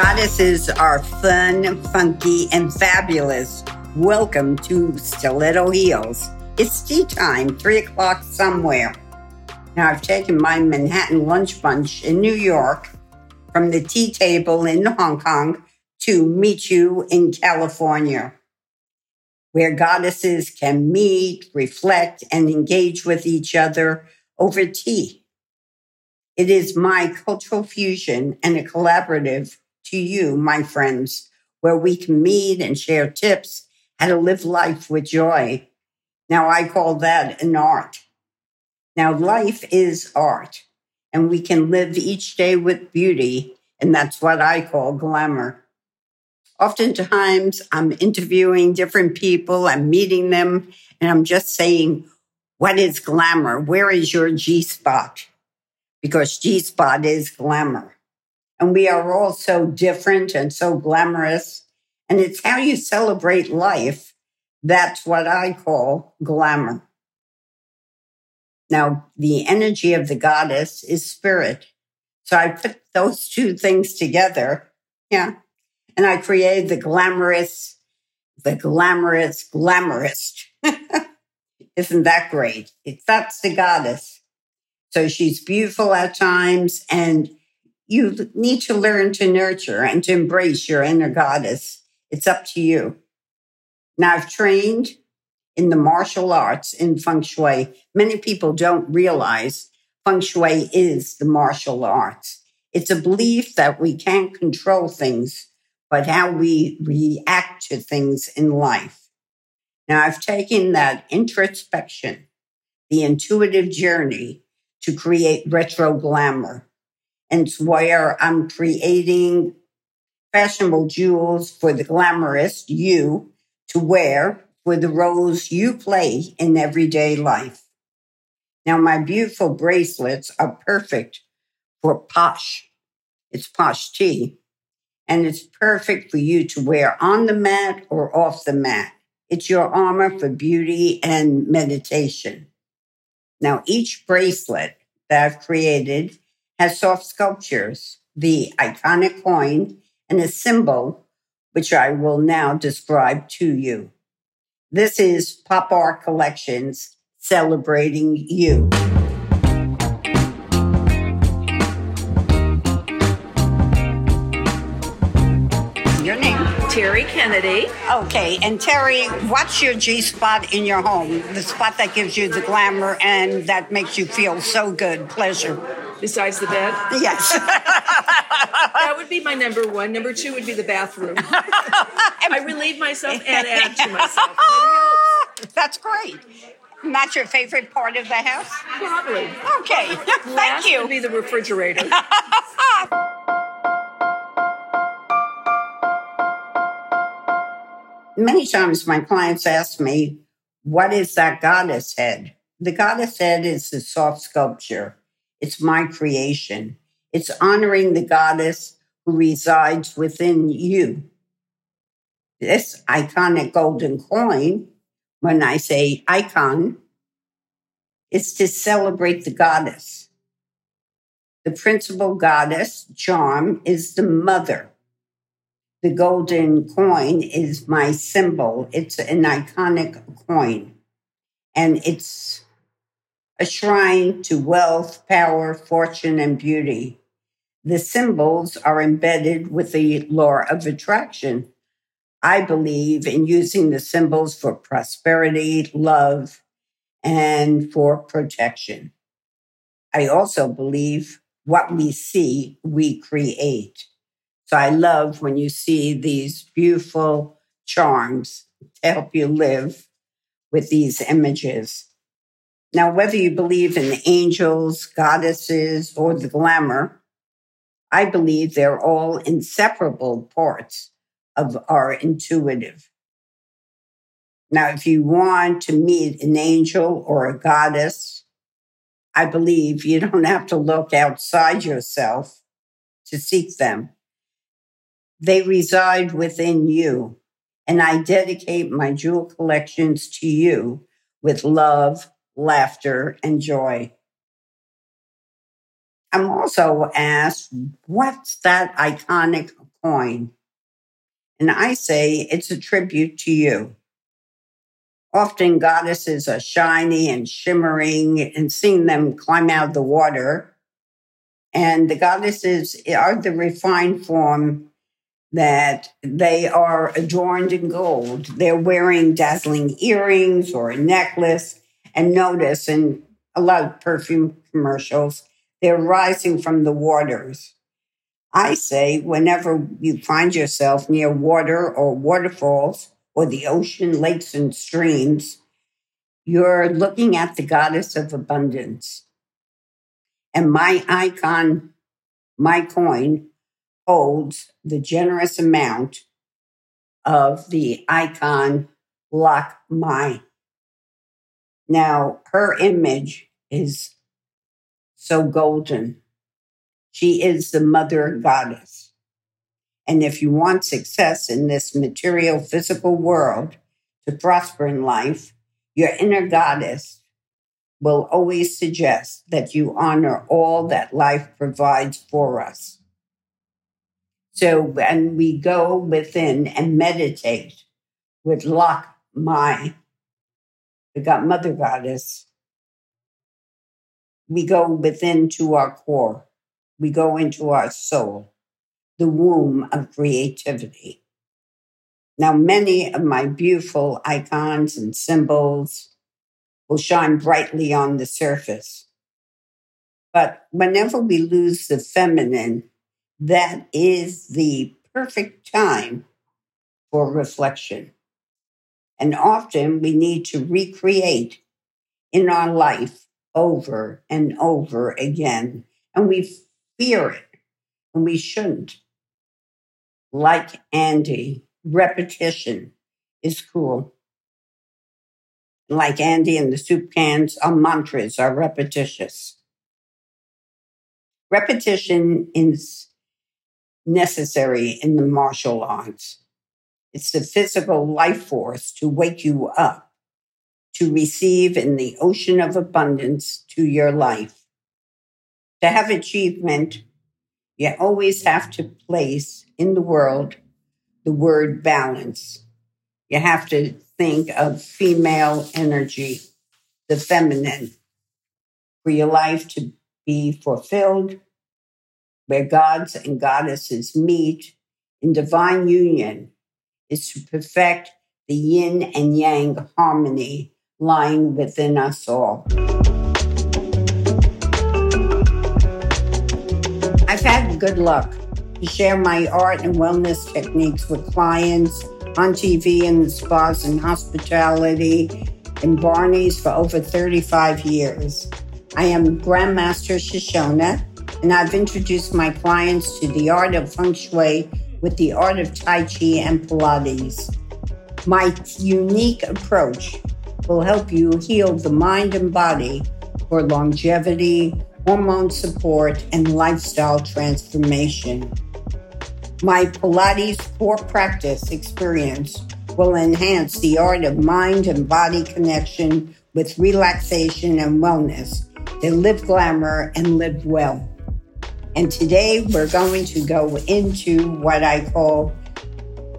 Goddesses are fun, funky, and fabulous. Welcome to Stiletto Heels. It's tea time, three o'clock somewhere. Now, I've taken my Manhattan lunch bunch in New York from the tea table in Hong Kong to meet you in California, where goddesses can meet, reflect, and engage with each other over tea. It is my cultural fusion and a collaborative to you, my friends, where we can meet and share tips how to live life with joy. Now, I call that an art. Now, life is art, and we can live each day with beauty, and that's what I call glamour. Oftentimes, I'm interviewing different people, I'm meeting them, and I'm just saying, What is glamour? Where is your G spot? because G Spot is glamour. And we are all so different and so glamorous. And it's how you celebrate life. That's what I call glamour. Now, the energy of the goddess is spirit. So I put those two things together. Yeah. And I created the glamorous, the glamorous, glamorist. Isn't that great? It's, that's the goddess. So she's beautiful at times, and you need to learn to nurture and to embrace your inner goddess. It's up to you. Now, I've trained in the martial arts in feng shui. Many people don't realize feng shui is the martial arts. It's a belief that we can't control things, but how we react to things in life. Now, I've taken that introspection, the intuitive journey, to create retro glamour. And it's where I'm creating fashionable jewels for the glamorous you, to wear for the roles you play in everyday life. Now, my beautiful bracelets are perfect for posh. It's posh tea. And it's perfect for you to wear on the mat or off the mat. It's your armor for beauty and meditation. Now, each bracelet that I've created has soft sculptures, the iconic coin, and a symbol, which I will now describe to you. This is Pop Art Collections celebrating you. Your name? Terry Kennedy. Okay, and Terry, what's your G spot in your home? The spot that gives you the glamour and that makes you feel so good, pleasure. Besides the bed? Yes. that would be my number one. Number two would be the bathroom. I relieve myself and add to myself. That's great. Not your favorite part of the house? Probably. Okay. Thank Last you. would be the refrigerator. Many times my clients ask me, what is that goddess head? The goddess head is the soft sculpture. It's my creation. It's honoring the goddess who resides within you. This iconic golden coin, when I say icon, is to celebrate the goddess. The principal goddess charm is the mother the golden coin is my symbol. It's an iconic coin. And it's a shrine to wealth, power, fortune, and beauty. The symbols are embedded with the law of attraction. I believe in using the symbols for prosperity, love, and for protection. I also believe what we see, we create. So I love when you see these beautiful charms to help you live with these images. Now, whether you believe in angels, goddesses, or the glamour, I believe they're all inseparable parts of our intuitive. Now, if you want to meet an angel or a goddess, I believe you don't have to look outside yourself to seek them. They reside within you. And I dedicate my jewel collections to you with love, laughter, and joy. I'm also asked, what's that iconic coin. And I say it's a tribute to you. Often goddesses are shiny and shimmering, and seeing them climb out of the water. And the goddesses are the refined form that they are adorned in gold. They're wearing dazzling earrings or a necklace. And notice in a lot of perfume commercials, they're rising from the waters. I say, whenever you find yourself near water or waterfalls or the ocean, lakes, and streams, you're looking at the goddess of abundance. And my icon, my coin, holds the generous amount of the icon Lakshmi. Now, her image is so golden. She is the mother goddess. And if you want success in this material, physical world to prosper in life, your inner goddess will always suggest that you honor all that life provides for us. So when we go within and meditate with Lak Mai, the God Mother Goddess, we go within to our core. We go into our soul, the womb of creativity. Now, many of my beautiful icons and symbols will shine brightly on the surface. But whenever we lose the feminine, that is the perfect time for reflection. And often we need to recreate in our life over and over again. And we fear it, and we shouldn't. Like Andy, repetition is cool. Like Andy and the soup cans, our mantras are repetitious. Repetition is necessary in the martial arts. It's the physical life force to wake you up, to receive in the ocean of abundance to your life. To have achievement, you always have to place in the world the word balance. You have to think of female energy, the feminine, for your life to be fulfilled, where gods and goddesses meet in divine union is to perfect the yin and yang harmony lying within us all. I've had good luck to share my art and wellness techniques with clients on TV in spas and hospitality in Barney's for over 35 years. I am Grandmaster Shashona and I've introduced my clients to the art of feng shui with the art of Tai Chi and Pilates. My unique approach will help you heal the mind and body for longevity, hormone support, and lifestyle transformation. My Pilates core practice experience will enhance the art of mind and body connection with relaxation and wellness to live glamour and live well. And today we're going to go into what I call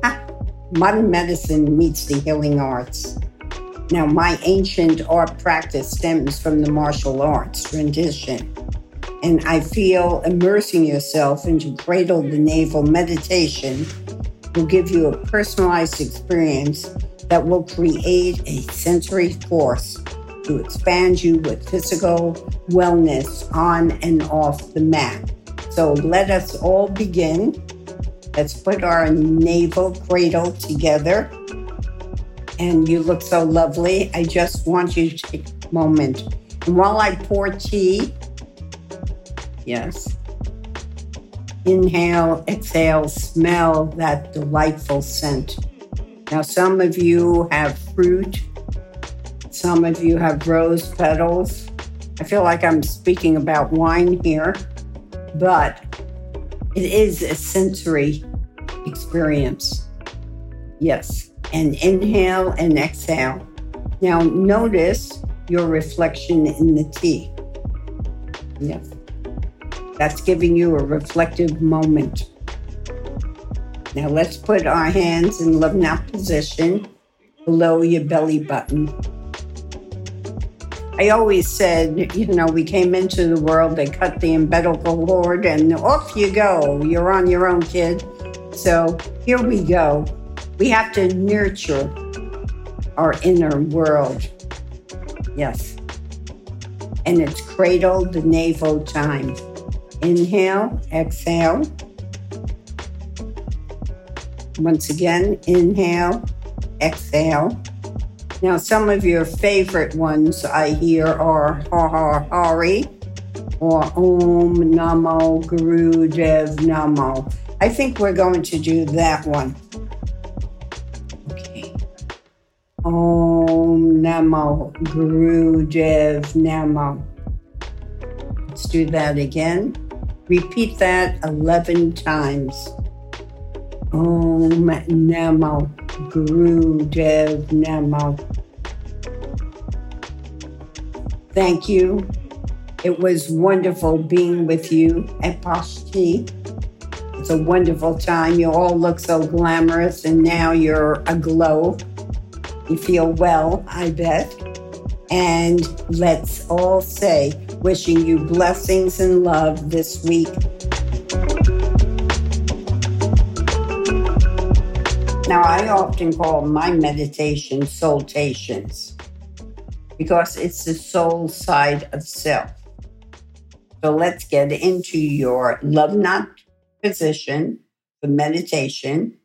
ah, modern medicine meets the healing arts. Now, my ancient art practice stems from the martial arts tradition. And I feel immersing yourself into cradle the navel meditation will give you a personalized experience that will create a sensory force to expand you with physical wellness on and off the mat. So let us all begin. Let's put our navel cradle together. And you look so lovely. I just want you to take a moment. And while I pour tea, yes, inhale, exhale, smell that delightful scent. Now, some of you have fruit, some of you have rose petals. I feel like I'm speaking about wine here but it is a sensory experience. Yes. And inhale and exhale. Now notice your reflection in the tea. Yes. That's giving you a reflective moment. Now let's put our hands in love knot position below your belly button. I always said, you know, we came into the world, they cut the umbilical cord, and off you go. You're on your own, kid. So here we go. We have to nurture our inner world. Yes. And it's cradle the navel time. Inhale, exhale. Once again, inhale, exhale. Now, some of your favorite ones I hear are Ha Ha Hari or Om Namo Guru Dev Namo. I think we're going to do that one. Okay. Om Namo Guru Dev Namo. Let's do that again. Repeat that 11 times. Om Namo Guru Dev Namo. Thank you. It was wonderful being with you at posh tea. It's a wonderful time. You all look so glamorous, and now you're aglow. You feel well, I bet. And let's all say, wishing you blessings and love this week. Now, I often call my meditation soultations because it's the soul side of self. So let's get into your love knot position for meditation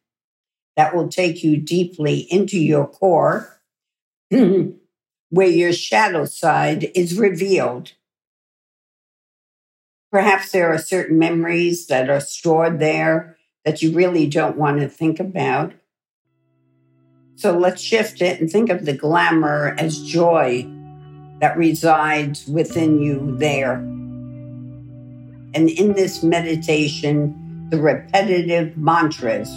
that will take you deeply into your core, where your shadow side is revealed. Perhaps there are certain memories that are stored there that you really don't want to think about. So let's shift it and think of the glamour as joy that resides within you there. And in this meditation, the repetitive mantras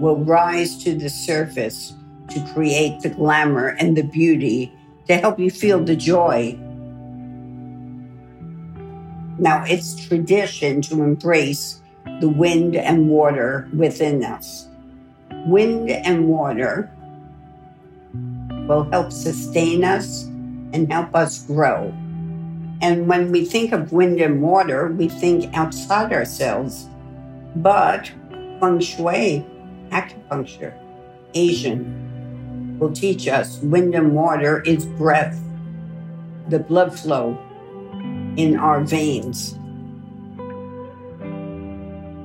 will rise to the surface to create the glamour and the beauty to help you feel the joy. Now, it's tradition to embrace the wind and water within us. Wind and water will help sustain us and help us grow. And when we think of wind and water, we think outside ourselves. But feng shui, acupuncture, Asian, will teach us wind and water is breath, the blood flow in our veins.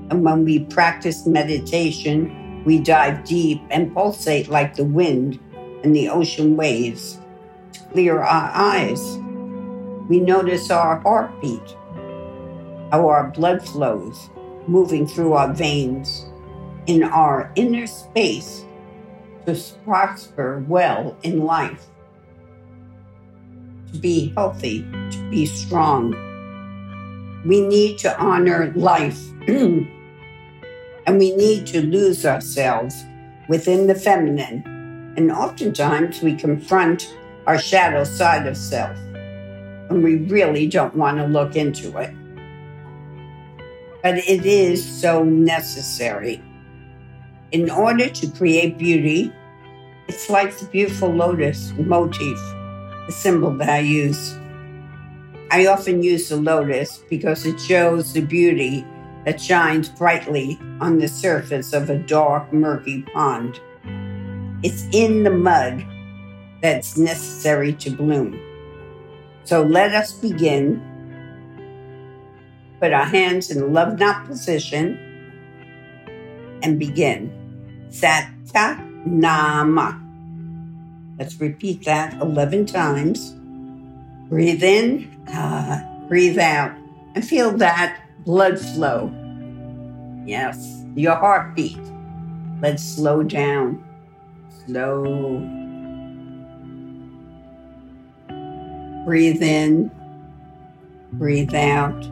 And when we practice meditation, we dive deep and pulsate like the wind and the ocean waves to clear our eyes. We notice our heartbeat, how our blood flows moving through our veins in our inner space to prosper well in life, to be healthy, to be strong. We need to honor life and we need to lose ourselves within the feminine and oftentimes we confront our shadow side of self, and we really don't want to look into it. But it is so necessary. In order to create beauty, it's like the beautiful lotus motif, the symbol that I use. I often use the lotus because it shows the beauty that shines brightly on the surface of a dark, murky pond. It's in the mud that's necessary to bloom. So let us begin. Put our hands in love knot position and begin. Sata Nama. Let's repeat that 11 times. Breathe in, uh, breathe out, and feel that blood flow. Yes, your heartbeat. Let's slow down slow. Breathe in, breathe out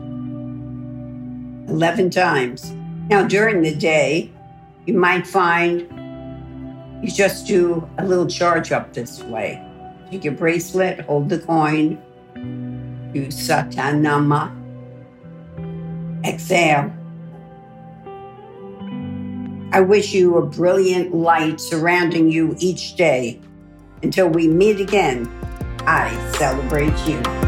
11 times. Now, during the day, you might find you just do a little charge up this way. Take your bracelet, hold the coin, do Satanama, exhale. I wish you a brilliant light surrounding you each day. Until we meet again, I celebrate you.